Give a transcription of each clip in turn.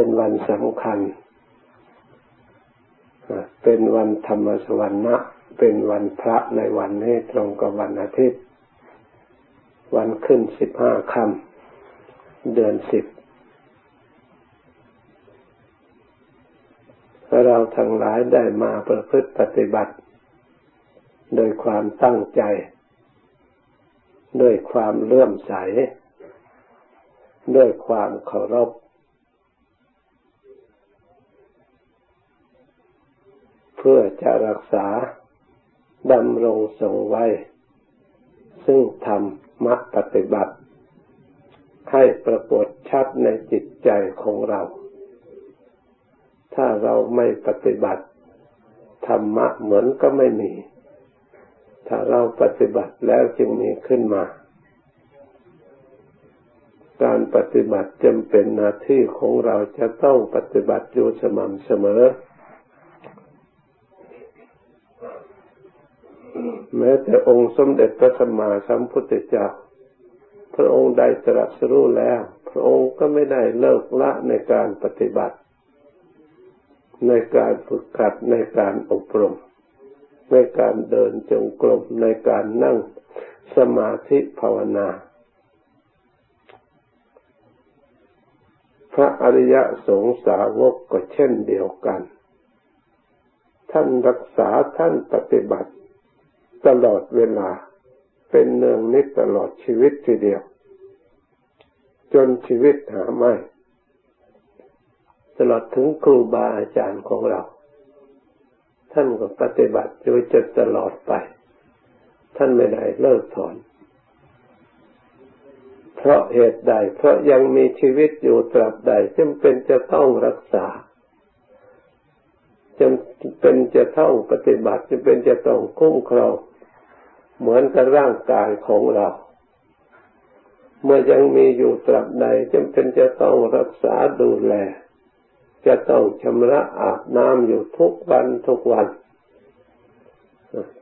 เป็นวันสำคัญ เป็นวันธรรมสวรรค์เป็นวันพระในวันนี้ตรงกับวันอาทิตย์ วันขึ้นสิบห้าค่ำเดือนสิบเราทั้งหลายได้มาประพฤติปฏิบัติ โดยความตั้งใจ ด้วยความเลื่อมใส ด้วยความเคารพ เพื่อจะรักษาดำรงทรงไว้ ซึ่งธรรมะปฏิบัติ ให้ปรากฏชัดในจิตใจของเรา ถ้าเราไม่ปฏิบัติ ธรรมะเหมือนก็ไม่มี ถ้าเราปฏิบัติแล้วจึงมีขึ้นมา การปฏิบัติจำเป็นหน้าที่ของเราจะต้องปฏิบัติอยู่สม่ำเสมอ แม้แต่องค์สมเด็จพระสัมมาสัมพุทธเจ้า พระองค์ได้ตรัสรู้แล้ว พระองค์ก็ไม่ได้เลิกละในการปฏิบัติ ในการฝึกขัดในการอบรม ในการเดินจงกรมในการนั่งสมาธิภาวนา พระอริยสงสาวกก็เช่นเดียวกัน ท่านรักษาท่านปฏิบัติ ตลอดเวลา เป็นเนืองนิดตลอดชีวิตทีเดียว จนชีวิตหาไม่ ตลอดถึงครูบาอาจารย์ของเรา ท่านก็ปฏิบัติอยู่จนตลอดไป ท่านไม่ได้เลิกถอน เพราะเหตุใด เพราะยังมีชีวิตอยู่ตราบใดจำเป็นจะต้องรักษาจำเป็นจะต้องปฏิบัติจำเป็นจะต้องคุ้มครอง เหมือนกับร่างกายของเรา เมื่อยังมีอยู่ตราบใดจำเป็นจะต้องรักษาดูแล จะต้องชำระอาบน้ำอยู่ทุกวันทุกวัน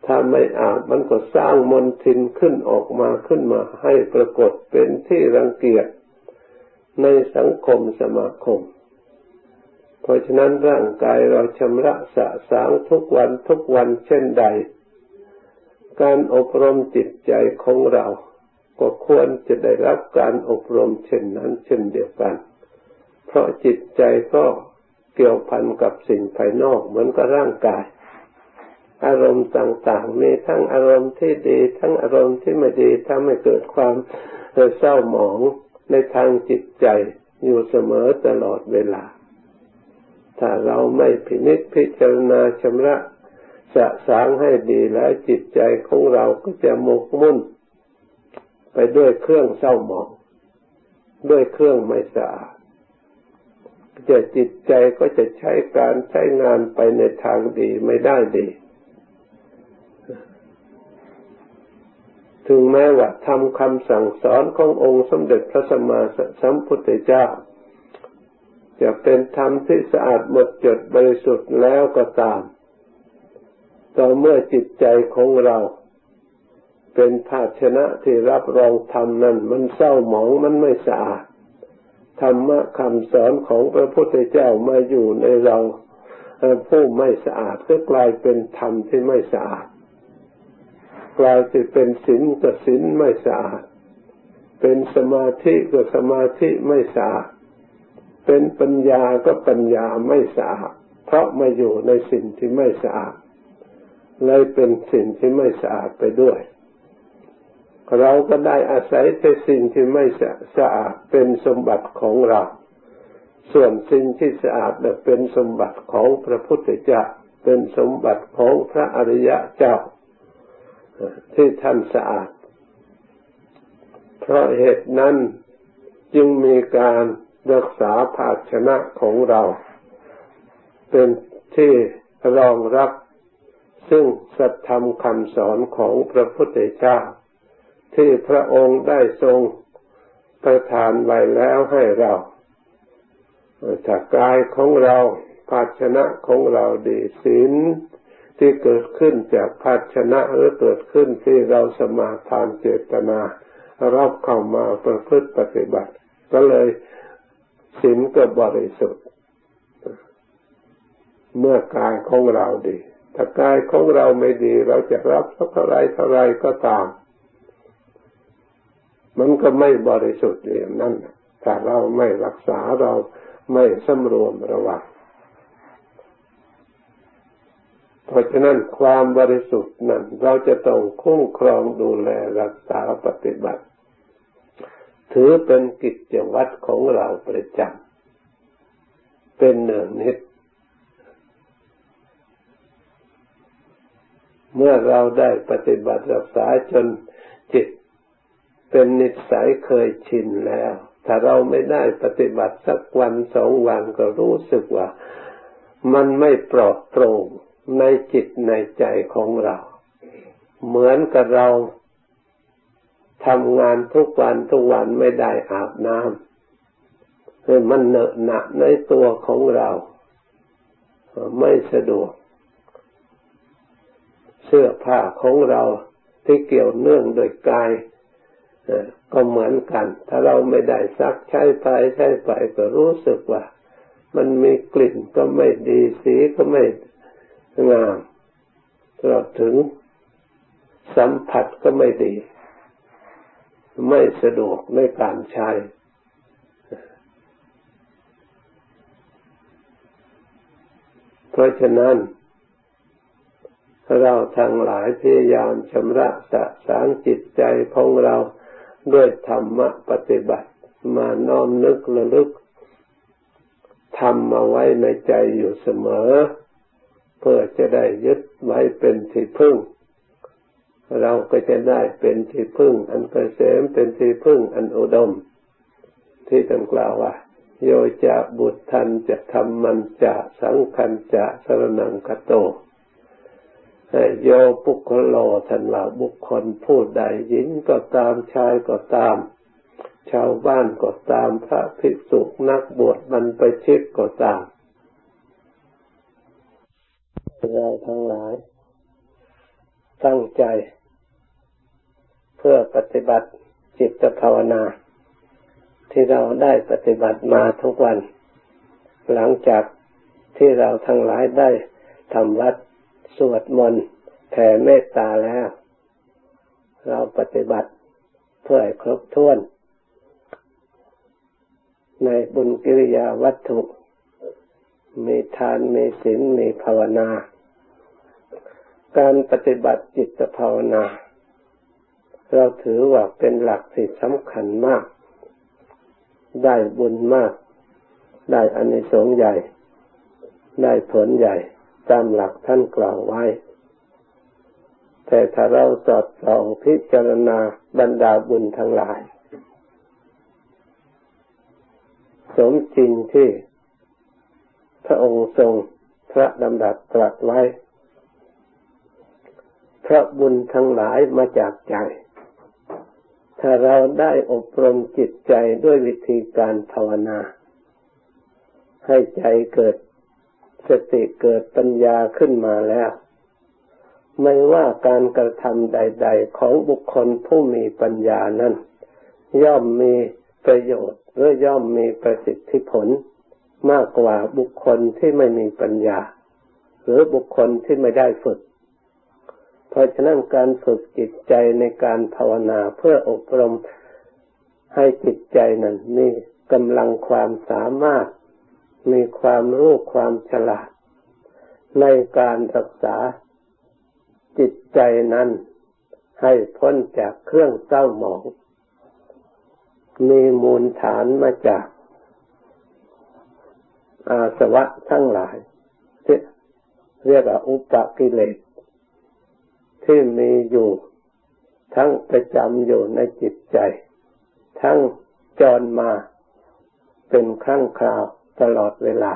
ถ้าไม่อาบมันก็สร้างมลทินขึ้นออกมาขึ้นมาให้ปรากฏเป็นที่รังเกียจในสังคมสมาคม เพราะฉะนั้นร่างกายเราชำระสะสางทุกวันทุกวันเช่นใด การอบรมจิตใจของเรา ก็ควรจะได้รับการอบรมเช่นนั้น เช่นเดียวกัน เพราะจิตใจก็เกี่ยวพันกับสิ่งภายนอกเหมือนกับร่างกาย อารมณ์ต่างๆมีทั้งอารมณ์ที่ดี ทั้งอารมณ์ที่ไม่ดีทำให้เกิดความเศร้าหมองในทางจิตใจอยู่เสมอตลอดเวลา ถ้าเราไม่พินิจพิจารณาชำระ สะสางให้ดีแล้วจิตใจของเราก็จะหมกมุ่น ไปด้วยเครื่องเศร้าหมอง ด้วยเครื่องไม่สะอาดจะจิตใจก็จะใช้การใช้งานไปในทางดีไม่ได้ดี ถึงแม้ว่าทำคำสั่งสอนขององค์สมเด็จพระสัมมาสัมพุทธเจ้า จะเป็นธรรมที่สะอาดหมดจดบริสุทธิ์แล้วก็ตาม ต่อเมื่อจิตใจของเราเป็นภาชนะที่รับรองธรรมนั้น มันเศร้าหมองมันไม่สะอาดธรรมะคำสอนของพระพุทธเจ้ามาอยู่ในเราผู้ไม่สะอาดก็กลายเป็นธรรมที่ไม่สะอาด กลายเป็นศีลก็ศีลไม่สะอาด เป็นสมาธิก็สมาธิไม่สะอาด เป็นปัญญาก็ปัญญาไม่สะอาด เพราะมาอยู่ในสิ่งที่ไม่สะอาด เลยเป็นสิ่งที่ไม่สะอาดไปด้วย เราก็ได้อาศัยแต่สิ่งที่ไม่สะอาดเป็นสมบัติของเรา ส่วนสิ่งที่สะอาดเป็นสมบัติของพระพุทธเจ้าเป็นสมบัติของพระอริยะเจ้า ที่ท่านสะอาด เพราะเหตุนั้นจึงมีการรักษาภาชนะของเรา เป็นที่รองรับ ซึ่งสัตธรรมคำสอนของพระพุทธเจ้า ที่พระองค์ได้ทรงประทานไว้แล้วให้เราจากกายของเราภาชนะของเราดีศีลที่เกิดขึ้นจากภาชนะหรือเกิดขึ้นที่เราสมาทานเจตนา รับเข้ามาประพฤติปฏิบัติ ก็เลยศีลก็บริสุทธิ์ เมื่อกายของเราดี ถ้ากายของเราไม่ดี เราจะรับสักเท่าไรเท่าไรก็ตาม มันก็ไม่บริสุทธิ์อย่างนั้นถ้าเราไม่รักษาเราไม่สำรวมระวังเพราะฉะนั้นความบริสุทธิ์นั้น เราจะต้องคุ้มครองดูแลรักษาปฏิบัติ ถือเป็นกิจวัตรของเราประจำเป็นเนืองนิด เมื่อเราได้ปฏิบัติรักษาจนจิตเป็นนิสัยเคยชินแล้ว ถ้าเราไม่ได้ปฏิบัติสักวันสองวันก็รู้สึกว่ามันไม่ปลอดโปร่งในจิตในใจของเรา เหมือนกับเราทำงานทุกวันทุกวันไม่ได้อาบน้ำคือมันเหนอะหนะในตัวของเรา ไม่สะดวก เสื้อผ้าของเราที่เกี่ยวเนื่องโดยกายก็เหมือนกัน ถ้าเราไม่ได้ซักใช้ไปใช้ไปก็รู้สึกว่า มันมีกลิ่นก็ไม่ดีสีก็ไม่งามตลอดถึงสัมผัสก็ไม่ดี ไม่สะดวกในการใช้ เพราะฉะนั้น เราทั้งหลายพยายามชำระสะสางจิตใจของเราด้วยธรรมะปฏิบัติ มาน้อมนึกระลึกทำมาไว้ในใจอยู่เสมอ เพื่อจะได้ยึดไว้เป็นที่พึ่ง เราก็จะได้เป็นที่พึ่ง อันเกษมเป็นที่พึ่งอันอุดม ที่ท่านกล่าวว่าโยจะบุตรทันจะทำมันจะสังคันจะสรนังคโต โยปุคโลทันว่าบุคคลผู้ใดหญิงก็ตามชายก็ตาม ชาวบ้านก็ตามพระภิกษุนักบวชมันไปชิดก็ตามเราทั้งหลาย ตั้งใจ เพื่อปฏิบัติจิตภาวนา ที่เราได้ปฏิบัติมาทุกวัน หลังจากที่เราทั้งหลายได้ทำวัด สวดมนต์แผ่เมตตาแล้ว เราปฏิบัติเพื่อครบถ้วน ในบุญกิริยาวัตถุ มีทานมีศีลมีภาวนา การปฏิบัติจิตภาวนา เราถือว่าเป็นหลักที่สำคัญมาก ได้บุญมาก ได้อานิสงส์ใหญ่ ได้ผลใหญ่ ตามหลักท่านกล่าวไว้ แต่ถ้าเราสอดส่องพิจารณาบรรดาบุญทั้งหลาย สมจริงที่พระองค์ทรงพระดำรัสตรัสไว้ พระบุญทั้งหลายมาจากใจ ถ้าเราได้อบรมจิตใจด้วยวิธีการภาวนา ให้ใจเกิด สติเกิดปัญญาขึ้นมาแล้ว ไม่ว่าการกระทำใด ๆ ของบุคคลผู้มีปัญญานั้น ย่อมมีประโยชน์หรือย่อมมีประสิทธิผล มากกว่าบุคคลที่ไม่มีปัญญา หรือบุคคลที่ไม่ได้ฝึก เพราะฉะนั้นการฝึกจิตใจในการภาวนาเพื่ออบรมให้จิตใจนั้นมีกำลังความสามารถ มีความรู้ความฉลาด ในการรักษาจิตใจนั้น ให้พ้นจากเครื่องเศร้าหมอง มีมูลฐานมาจาก อาสวะทั้งหลาย เรียกว่าอุปกิเลส ที่มีอยู่ทั้งประจำอยู่ในจิตใจ ทั้งจรมาเป็นครั้งคราว ตลอดเวลา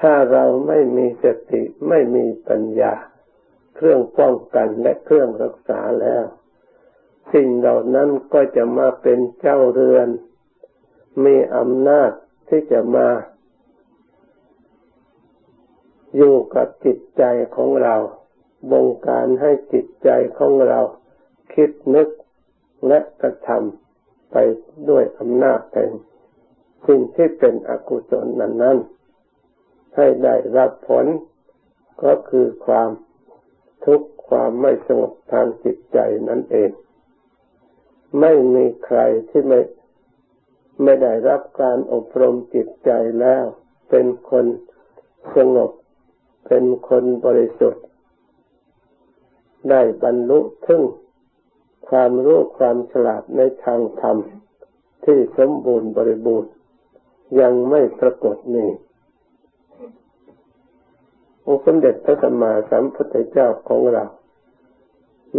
ถ้าเราไม่มีสติไม่มีปัญญา เครื่องป้องกันและเครื่องรักษาแล้ว สิ่งเหล่านั้นก็จะมาเป็นเจ้าเรือน มีอำนาจที่จะมาอยู่กับจิตใจของเรา บงการให้จิตใจของเรา คิดนึกและกระทำไปด้วยอำนาจแห่ง สิ่งที่เป็นอกุศลนั้นนั้นให้ได้รับผลก็คือความทุกข์ความไม่สงบทางจิตใจนั่นเอง ไม่มีใครที่ไม่ไม่ได้รับการอบรมจิตใจแล้ว เป็นคนสงบ เป็นคนบริสุทธิ์ ได้บรรลุถึงความรู้ความฉลาดในทางธรรมที่สมบูรณ์บริบูรณ์ ยังไม่ปรากฏนี่องค์สมเด็จพระสัมมาสัมพุทธเจ้าของเรา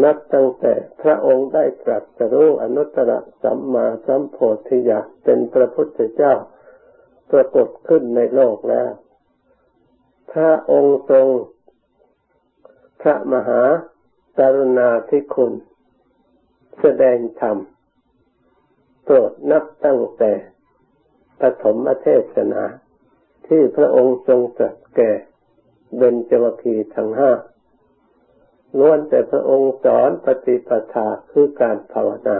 นับตั้งแต่พระองค์ได้ตรัสรู้อนุตตรสัมมาสัมโพธิญาณเป็นพระพุทธเจ้าปรากฏขึ้นในโลกแล้ว พระองค์ทรงพระมหากรุณาธิคุณ แสดงธรรมโปรดนับตั้งแต่ ปฐมเทศนา ที่พระองค์ทรงตรัสแก่เบญจวัคคีทั้งห้าล้วนแต่พระองค์สอนปฏิปทาคือการภาวนา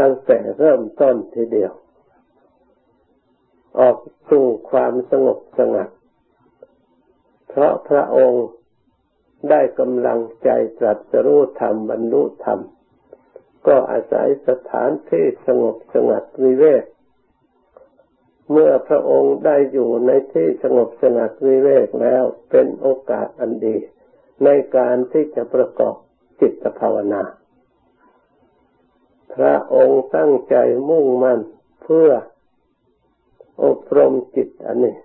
ตั้งแต่เริ่มต้นทีเดียว ออกสู่ความสงบสงัด เพราะพระองค์ได้กำลังใจตรัสรู้ธรรมบรรลุธรรม ก็อาศัยสถานที่สงบสงัดวิเวก เมื่อพระองค์ได้อยู่ในที่สงบสงัดวิเวกแล้วเป็นโอกาสอันดี ในการที่จะประกอบจิตภาวนา พระองค์ตั้งใจมุ่งมั่นเพื่ออบรมจิตอันนี้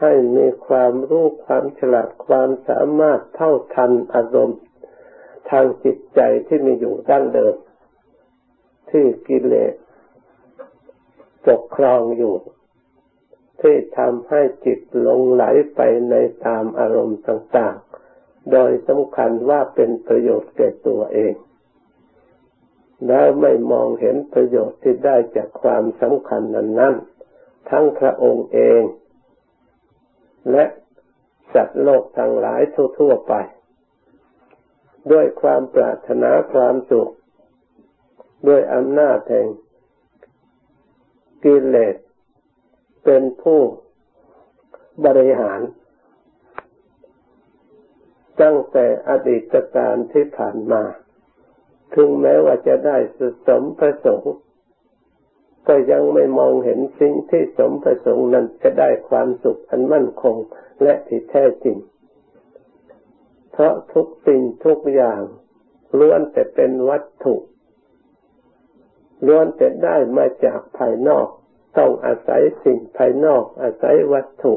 ให้มีความรู้ความฉลาดความสามารถเท่าทันอารมณ์ ทางจิตใจที่มีอยู่ดั้งเดิม ที่กิเลส ปกครองอยู่ ที่ทำให้จิตหลงไหลไปในตามอารมณ์ต่างๆ โดยสำคัญว่าเป็นประโยชน์แก่ตัวเอง แล้วไม่มองเห็นประโยชน์ที่ได้จากความสำคัญนั้นนั้นทั้งพระองค์เอง และสัตว์โลกทั้งหลายทั่วๆไป ด้วยความปรารถนาความสุข ด้วยอำนาจแห่ง กิเลสเป็นผู้บริหาร ตั้งแต่อดีตการที่ผ่านมา ถึงแม้ว่าจะได้สุสมประสงค์ ก็ยังไม่มองเห็นสิ่งที่สมประสงค์นั้นจะได้ความสุขอันมั่นคงและที่แท้จริง เพราะทุกสิ่งทุกอย่างล้วนแต่เป็นวัตถุ ล้วนแต่ได้มาจากภายนอก ต้องอาศัยสิ่งภายนอก อาศัยวัตถุ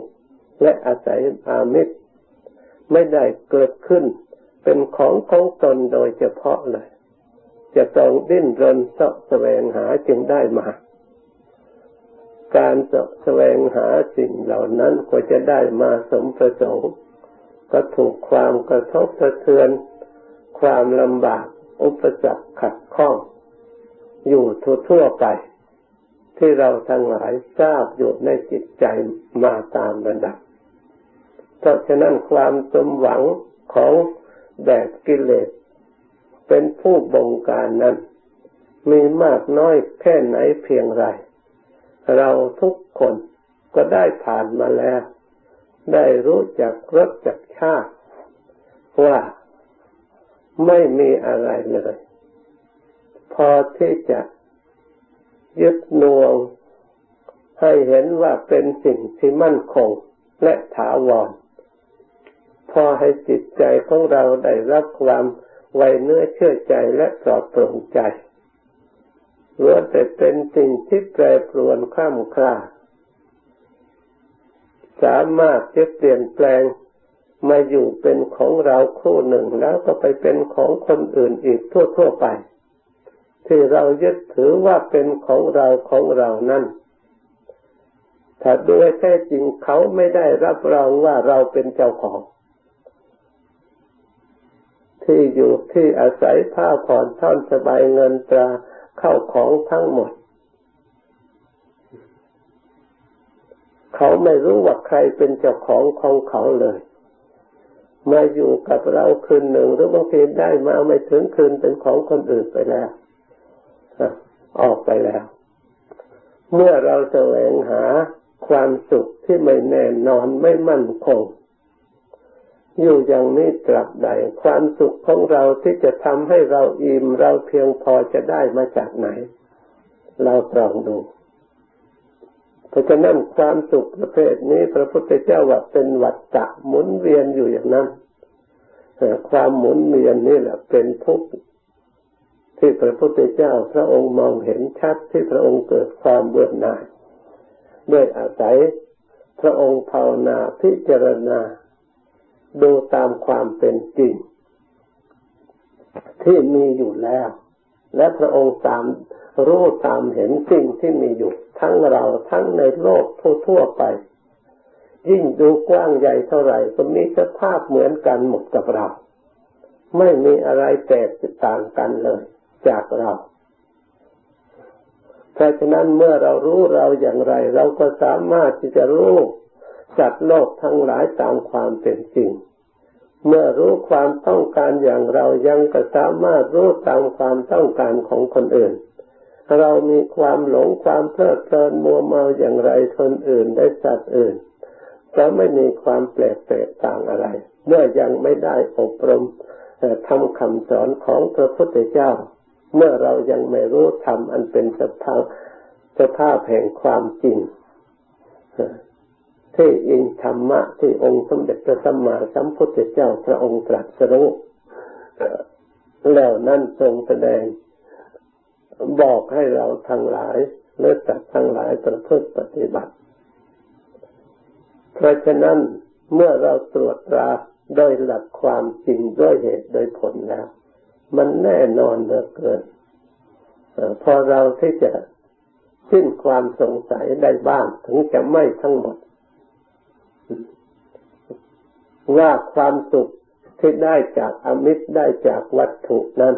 และอาศัยอามิตร ไม่ได้เกิดขึ้น เป็นของของตนโดยเฉพาะเลย จะต้องดิ้นรนสาะแสวงหาจึงได้มา การสาะแสวงหาสิ่งเหล่านั้นก็จะได้มาสมประสงค์ก็ถูกความกระทบกระเทือน ความลำบาก อุปสรรคขัดข้อง อยู่ทั่วไป ที่เราทั้งหลายทราบอยู่ในจิตใจมาตามระดับ เพราะฉะนั้นความสมหวังของแบบกิเลส เป็นผู้บงการนั้น มีมากน้อยแค่ไหนเพียงไร เราทุกคนก็ได้ผ่านมาแล้ว ได้รู้จักรสจักชาติว่าไม่มีอะไรเลย พอที่จะยึดนวง ให้เห็นว่าเป็นสิ่งที่มั่นคงและถาวร พอให้จิตใจของเราได้รับความไว้เนื้อเชื่อใจและปลอดโปร่งใจล้วนแต่เป็นสิ่งที่แปรปรวนข้ามคลาสามารถจะเปลี่ยนแปลงมาอยู่เป็นของเราคู่หนึ่งแล้วก็ไปเป็นของคนอื่นอีกทั่วๆไป ที่เรายึดถือว่าเป็นของเราของเรานั่นถ้าโดยแท้จริงเขาไม่ได้รับรองว่าเราเป็นเจ้าของ ที่อยู่ที่อาศัยผ้าผ่อนท่อนสบายเงินตราเข้าของทั้งหมด เขาไม่รู้ว่าใครเป็นเจ้าของของเขาเลยมาอยู่กับเราคืนหนึ่งหรือบางทีได้มาไม่ถึงคืนเป็นของคนอื่นไปแล้ว ออกไปแล้ว เมื่อเราแสวงหาความสุขที่ไม่แน่นอนไม่มั่นคง อยู่อย่างนี้ตราบใด ความสุขของเราที่จะทำให้เราอิ่มเราเพียงพอจะได้มาจากไหน เราตรองดูเพราะฉะนั้นความสุขประเภทนี้พระพุทธเจ้าว่าเป็นวัฏฏะหมุนเวียนอยู่อย่างนั้น ความหมุนเวียนนี่แหละเป็นทุกข์ ที่พระพุทธเจ้าพระองค์มองเห็นชัดที่พระองค์เกิดความเบื่อหน่ายด้วยอาศัยพระองค์ภาวนาพิจารณาดูตามความเป็นจริง ที่มีอยู่แล้ว และพระองค์ตามรู้ตามเห็นสิ่งที่มีอยู่ ทั้งเราทั้งในโลกทั่วๆไป ยิ่งดูกว้างใหญ่เท่าไหร่ก็มีสภาพเหมือนกันหมดกับเรา ไม่มีอะไรแตกต่างกันเลย จากเรา เพราะฉะนั้นเมื่อเรารู้เราอย่างไร เราก็สามารถที่จะรู้สัตว์โลกทั้งหลายตามความเป็นจริง เมื่อรู้ความต้องการอย่างเรายังก็สามารถรู้ตามความต้องการของคนอื่น เรามีความหลงความเพลิดเพลินมัวเมาอย่างไรคนอื่นได้สัตว์อื่นก็ไม่มีความแปลกแตกต่างอะไร เมื่อยังไม่ได้อบรมทำคำสอนของพระพุทธเจ้า เมื่อเรายังไม่รู้ธรรมอันเป็นสภาพสภาพแห่งความจริงที่อิงธรรมะที่องค์สมเด็จพระสัมมาสัมพุทธเจ้าพระองค์ตรัสรู้แล้วนั่นทรงแสดงบอกให้เราทั้งหลายเลือจัดทั้งหลายประพฤติปฏิบัติ เพราะฉะนั้นเมื่อเราตรวจตราโดยหลักความจริงด้วยเหตุโดยผลแล้ว มันแน่นอนเหลือเกินพอเราที่จะสิ้นความสงสัยได้บ้าง ถึงจะไม่ทั้งหมด ว่าความสุขที่ได้จากอมิตรได้จากวัตถุนั้น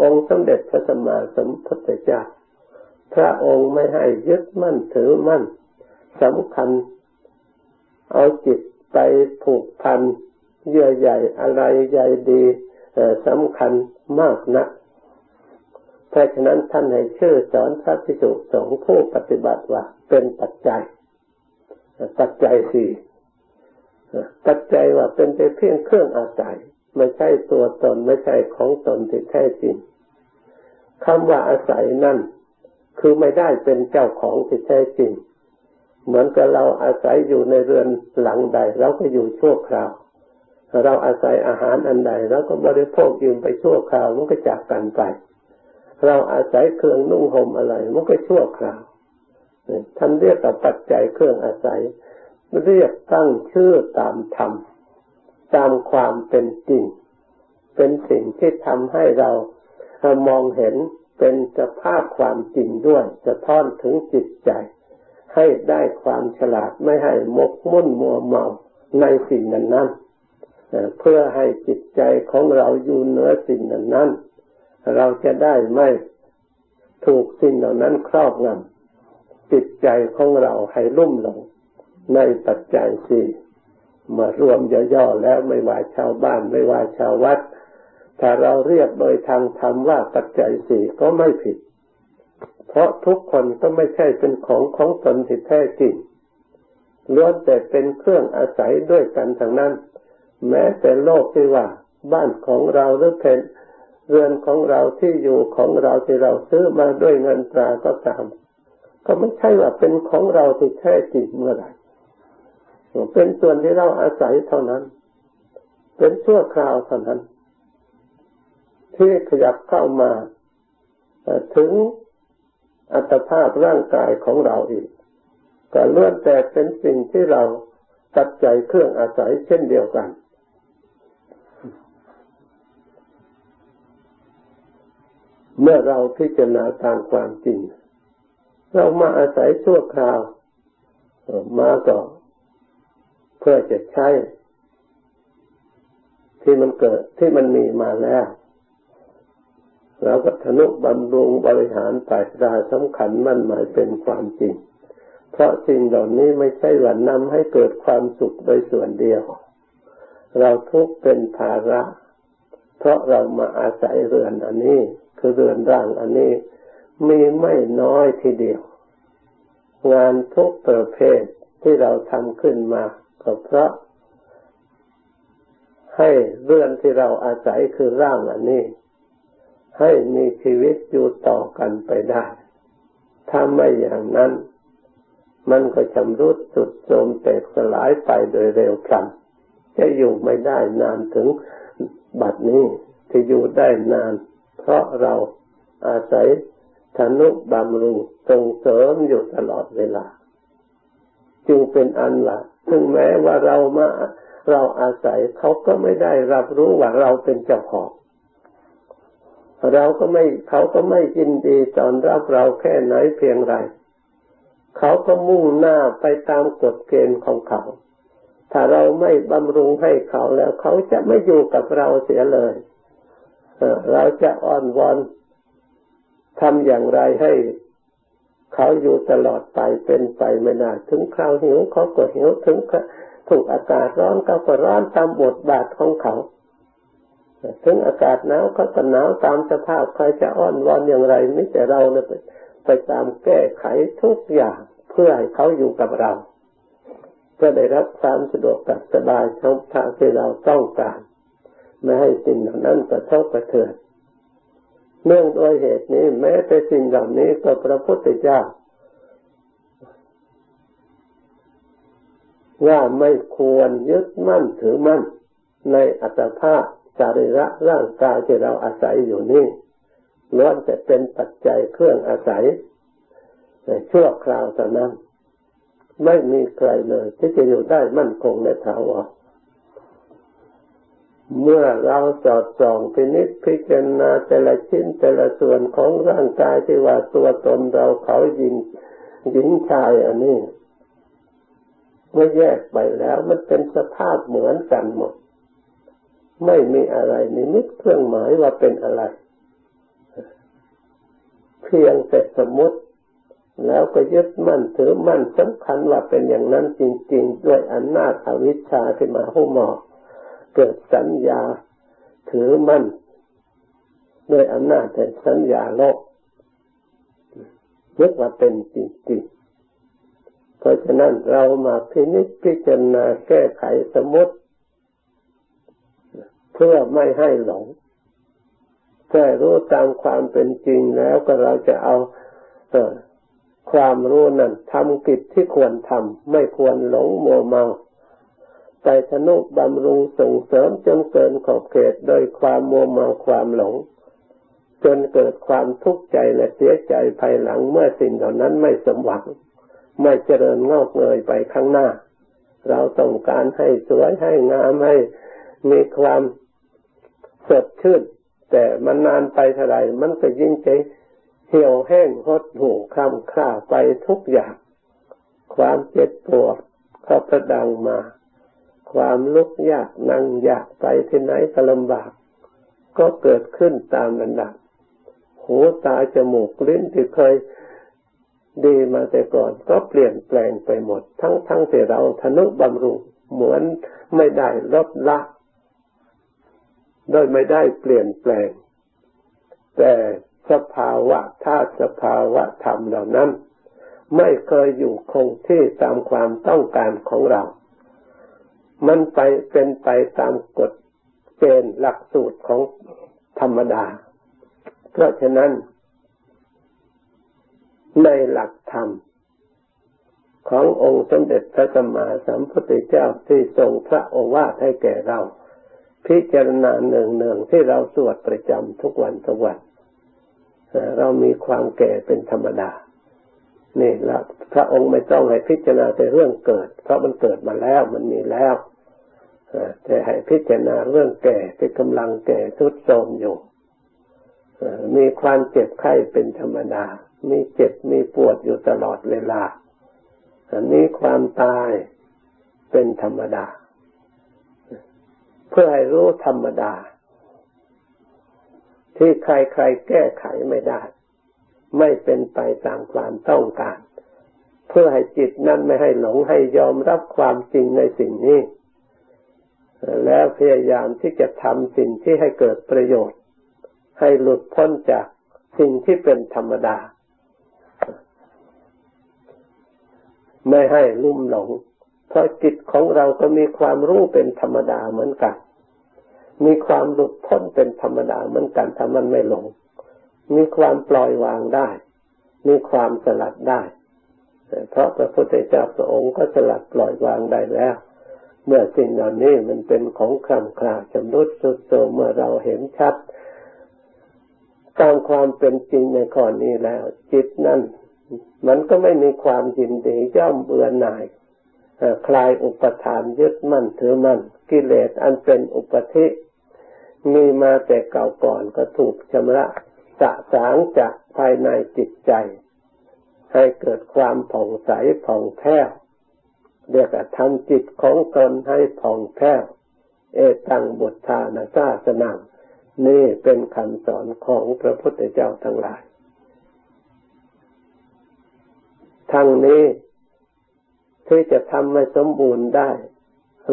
องค์สมเด็จพระสัมมาสัมพุทธเจ้าพระองค์ไม่ให้ยึดมั่นถือมั่นสำคัญ เอาจิตไปผูกพันเยื่อใหญ่อะไรใหญ่ดี สำคัญมากนะเพราะฉะนั้นท่านให้ชื่อสอนพระภิกษุสงฆ์ผู้ปฏิบัติว่า เป็นปัจจัย ปัจจัยสี่ปัจจัยว่าเป็นแต่เพียงเครื่องอาศัยไม่ใช่ตัวตนไม่ใช่ของตนที่แท้จริงคำว่าอาศัยนั่น คือไม่ได้เป็นเจ้าของที่แท้จริง เหมือนกับเราอาศัยอยู่ในเรือนหลังใดเราก็อยู่ชั่วคราว เราอาศัยอาหารอันใดเราก็บริโภคยืมไปชั่วคราวมันก็จากกันไป เราอาศัยเครื่องนุ่งห่มอะไรมันก็ชั่วคราวท่านเรียกกับปัจจัยเครื่องอาศัยเรียกตั้งชื่อตามธรรมตามความเป็นจริง เป็นสิ่งที่ทำให้เรามองเห็นเป็นสภาพความจริงด้วยจะท้อนถึงจิตใจ ให้ได้ความฉลาดไม่ให้มกมุ่นมัวเมาในสิ่งนั้นนั้น เพื่อให้จิตใจของเราอยู่เหนือสิ่งนั้น เราจะได้ไม่ถูกสิ่งเหล่านั้นครอบงำจิตใจของเราให้ลุ่มหลงในปัจจัยสี่มารวมย่อๆแล้วไม่ว่าชาวบ้านไม่ว่าชาววัด ถ้าเราเรียกโดยทางธรรมว่าปัจจัยสี่ก็ไม่ผิด เพราะทุกคนก็ไม่ใช่เป็นของของตนที่แท้จริงล้วนแต่เป็นเครื่องอาศัยด้วยกันทางนั้น แม้แต่โลกที่ว่า บ้านของเราหรือเป็นเรือนของเราที่อยู่ของเราที่เราซื้อมาด้วยเงินตราก็ตาม ก็ไม่ใช่ว่าเป็นของเราที่แท้จริงเมื่อไหร่เป็นส่วนที่เราอาศัยเท่านั้น เป็นชั่วคราวเท่านั้น ที่ขยับเข้ามาถึงอัตภาพร่างกายของเราอีกก็ล้วนแต่เป็นสิ่งที่เราตัดใจเครื่องอาศัยเช่นเดียวกัน เมื่อเราพิจารณาตามความจริง เรามาอาศัยชั่วคราวมาก็เพื่อจะใช้ ที่มันเกิดที่มันมีมาแล้วเราก็ทนุบำรุงบริหารไปได้สำคัญมั่นหมายเป็นความจริง เพราะสิ่งเหล่านี้ไม่ใช่ว่านำให้เกิดความสุขโดยส่วนเดียว เราทุกเป็นภาระ เพราะเรามาอาศัยเรือนอันนี้ คือเรือนร่างอันนี้มีไม่น้อยทีเดียว งานทุกประเภทที่เราทำขึ้นมาก็เพราะ ให้เรื่องที่เราอาศัยคือร่างอันนี้ ให้มีชีวิตอยู่ต่อกันไปได้ ถ้าไม่อย่างนั้น มันก็ชำรุดสุดโทรมแตกสลายไปโดยเร็วพลันจะอยู่ไม่ได้นานถึงบัดนี้ที่อยู่ได้นาน เพราะเราอาศัยธนุบำรุงส่งเสริมอยู่ตลอดเวลา จึงเป็นอันละถึงแม้ว่าเรามาเราอาศัยเขาก็ไม่ได้รับรู้ว่าเราเป็นเจ้าของเราก็ไม่เขาก็ไม่ยินดีตอนรับเราแค่ไหนเพียงไร เขาก็มุ่งหน้าไปตามกฎเกณฑ์ของเขา ถ้าเราไม่บำรุงให้เขาแล้ว เขาจะไม่อยู่กับเราเสียเลย เราจะอ้อนวอนทำอย่างไรให้เขาอยู่ตลอดไปเป็นไปไม่ได้ถึงคราวหิวเขาก็หิวถึงถูกอากาศร้อนเขาก็ร้อนตามบทบาทของเขาถึงอากาศหนาวเขาก็หนาวตามสภาพใครจะอ้อนวอนอย่างไรไม่แต่เราเนี่ยไปตามแก้ไขทุกอย่างเพื่อให้เขาอยู่กับเราเพื่อได้รับความสะดวกสบายช่องทางที่เราต้องการ ไม่ให้สิ่งเหล่านั้นกระทบกระเทือนเนื่องโดยเหตุนี้ แม้แต่สิ่งเหล่านี้ก็พระพุทธเจ้าว่าไม่ควรยึดมั่นถือมั่น ในอัตภาพจาริระร่างกายที่เราอาศัยอยู่นี่ล้วนแต่เป็นปัจจัยเครื่องอาศัยในชั่วคราวเท่านั้น ไม่มีใครเลยที่จะอยู่ได้มั่นคงในถาวร เมื่อเราสอดส่องพินิจพิจารณาแต่ละชิ้นแต่ละส่วนของร่างกายที่ว่าตัวตนเราเขาหญิงหญิงชายอันนี้เมื่อแยกไปแล้วมันเป็นสภาพเหมือนกันหมด ไม่มีอะไรนิมิตเครื่องหมายว่าเป็นอะไร เพียงแต่สมมติ แล้วก็ยึดมั่นถือมั่นสำคัญว่าเป็นอย่างนั้นจริง ๆ ด้วยอำนาจอวิชชาที่มาหุ้มหมอก เกิดสัญญาถือมั่นด้วยอำนาจแห่งสัญญาโลกนึกว่าเป็นจริงๆเพราะฉะนั้นเรามาพินิจพิจารณาแก้ไขสมมติ เพื่อไม่ให้หลงแค่รู้ตามความเป็นจริงแล้วก็เราจะเอาเออความรู้นั้นทำกิจที่ควรทำไม่ควรหลงมัวเมา ไปทนุบำรุงส่งเสริมจนเกินขอบเขตโดยความมัวเมาความหลง จนเกิดความทุกข์ใจและเสียใจภายหลังเมื่อสิ่งเหล่านั้นไม่สมหวัง ไม่เจริญงอกเงยไปข้างหน้า เราต้องการให้สวยให้งามให้มีความสดชื่น แต่มันนานไปเท่าไรมันก็ยิ่งใจเหี่ยวแห้งหดหูคลำคล้าไปทุกอย่าง ความเจ็บปวดก็ประดังมา ความลุกยากนั่งยากไปที่ไหนก็ลำบาก ก็เกิดขึ้นตามระดับหูตาจมูกลิ้นที่เคยดีมาแต่ก่อน ก็เปลี่ยนแปลงไปหมด ทั้งทั้งที่เราทนุบำรุงเหมือนไม่ได้ลดละโดยไม่ได้เปลี่ยนแปลง แต่สภาวะธาตุสภาวะธรรมเหล่านั้น ไม่เคยอยู่คงที่ตามความต้องการของเรา มันไปเป็นไปตามกฎเกณฑ์หลักสูตรของธรรมดา เพราะฉะนั้น ในหลักธรรม ขององค์สมเด็จพระสัมมาสัมพุทธเจ้าที่ทรงพระโอวาทให้แก่เรา พิจารณาเนืองเนืองที่เราสวดประจำทุกวันทุกวัน เรามีความแก่เป็นธรรมดานี่ละพระองค์ไม่ต้องให้พิจารณาแต่เรื่องเกิด เพราะมันเกิดมาแล้วมันมีแล้ว แต่ให้พิจารณาเรื่องแก่ที่กำลังแก่ทุดโทรมอยู่มีความเจ็บไข้เป็นธรรมดา มีเจ็บมีปวดอยู่ตลอดเวลามีความตายเป็นธรรมดา เพื่อให้รู้ธรรมดา ที่ใครๆแก้ไขไม่ได้ ไม่เป็นไปตามความต้องการ เพื่อให้จิตนั้นไม่ให้หลงให้ยอมรับความจริงในสิ่งนี้ แล้วพยายามที่จะทำสิ่งที่ให้เกิดประโยชน์ ให้หลุดพ้นจากสิ่งที่เป็นธรรมดา ไม่ให้ลุ่มหลง เพราะจิตของเราก็มีความรู้เป็นธรรมดาเหมือนกัน มีความหลุดพ้นเป็นธรรมดาเหมือนกันถ้ามันไม่หลง มีความปล่อยวางได้ มีความสลัดได้ เพราะพระพุทธเจ้าพระองค์ก็สลัดปล่อยวางได้แล้ว เมื่อสิ่งเหล่านี้มันเป็นของคร่ำคราชำรุดสุดโทรมเมื่อเราเห็นชัด ตามความเป็นจริงในข้อนนี้แล้ว จิตนั้นมันก็ไม่มีความยินดีย่อมเบื่อหน่ายคลายอุปทานยึดมั่นถือมั่นกิเลสอันเป็นอุปธิมีมาแต่เก่าก่อนก็ถูกชำระสะสางจากภายในจิตใจ ให้เกิดความผ่องใสผ่องแผ้ว เรียกว่าทำจิตของตนให้ผ่องแผ้ว เอตังบุตธานาซาสนังนี่เป็นคำสอนของพระพุทธเจ้าทั้งหลาย ทั้งนี้ที่จะทำให้สมบูรณ์ได้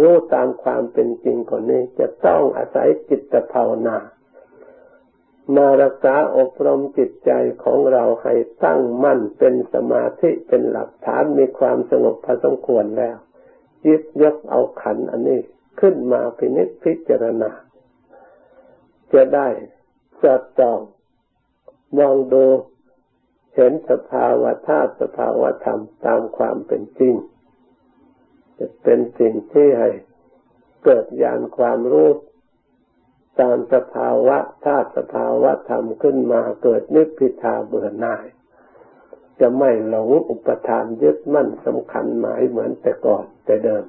รู้ตามความเป็นจริงคนนี้จะต้องอาศัยจิตภาวนา มารักษาอบรมจิตใจของเราให้ตั้งมั่นเป็นสมาธิเป็นหลักฐานมีความสงบพอสมควรแล้วยึดยกเอาขันอันนี้ขึ้นมาพินิจพิจารณา จะได้สอดส่องมองดูเห็นสภาวะธาตุสภาวะธรรมตามความเป็นจริง จะเป็นสิ่งที่ให้เกิดญาณความรู้ ตามสภาวะธาตุสภาวะธรรมขึ้นมาเกิดนิพพิทาเบื่อหน่าย จะไม่หลงอุปทานยึดมั่นสำคัญหมายเหมือนแต่ก่อนแต่เดิม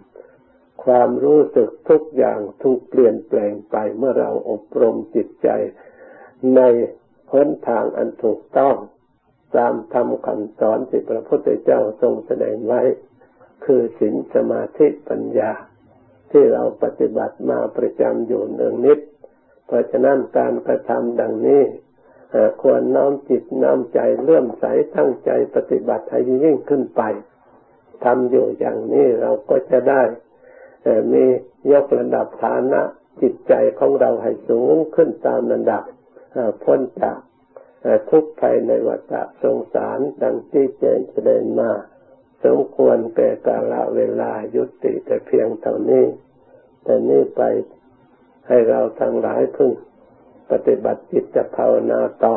ความรู้สึกทุกอย่างถูกเปลี่ยนแปลงไปเมื่อเราอบรมจิตใจในพ้นทางอันถูกต้องตามธรรมคำสอนที่พระพุทธเจ้าทรงแสดงไว้ คือศีลสมาธิปัญญา ที่เราปฏิบัติมาประจำอยู่เนืองนิด เพราะฉะนั้นการกระทำดังนี้ควรน้อมจิตน้อมใจเลื่อมใสตั้งใจปฏิบัติให้ยิ่งขึ้นไปทำอยู่อย่างนี้เราก็จะได้มียกระดับฐานะจิตใจของเราให้สูงขึ้นตามระดับพ้นจากทุกข์ภายในวัฏสงสารดังที่เจนแสดงมาสมควรแก่กาลเวลายุติแต่เพียงเท่านี้ แต่นี้ไป ให้เราทั้งหลายพึ่งปฏิบัติจิตภาวนาต่อ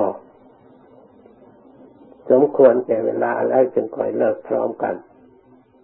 สมควรแก่เวลาแล้วจึงค่อยเลิกพร้อมกัน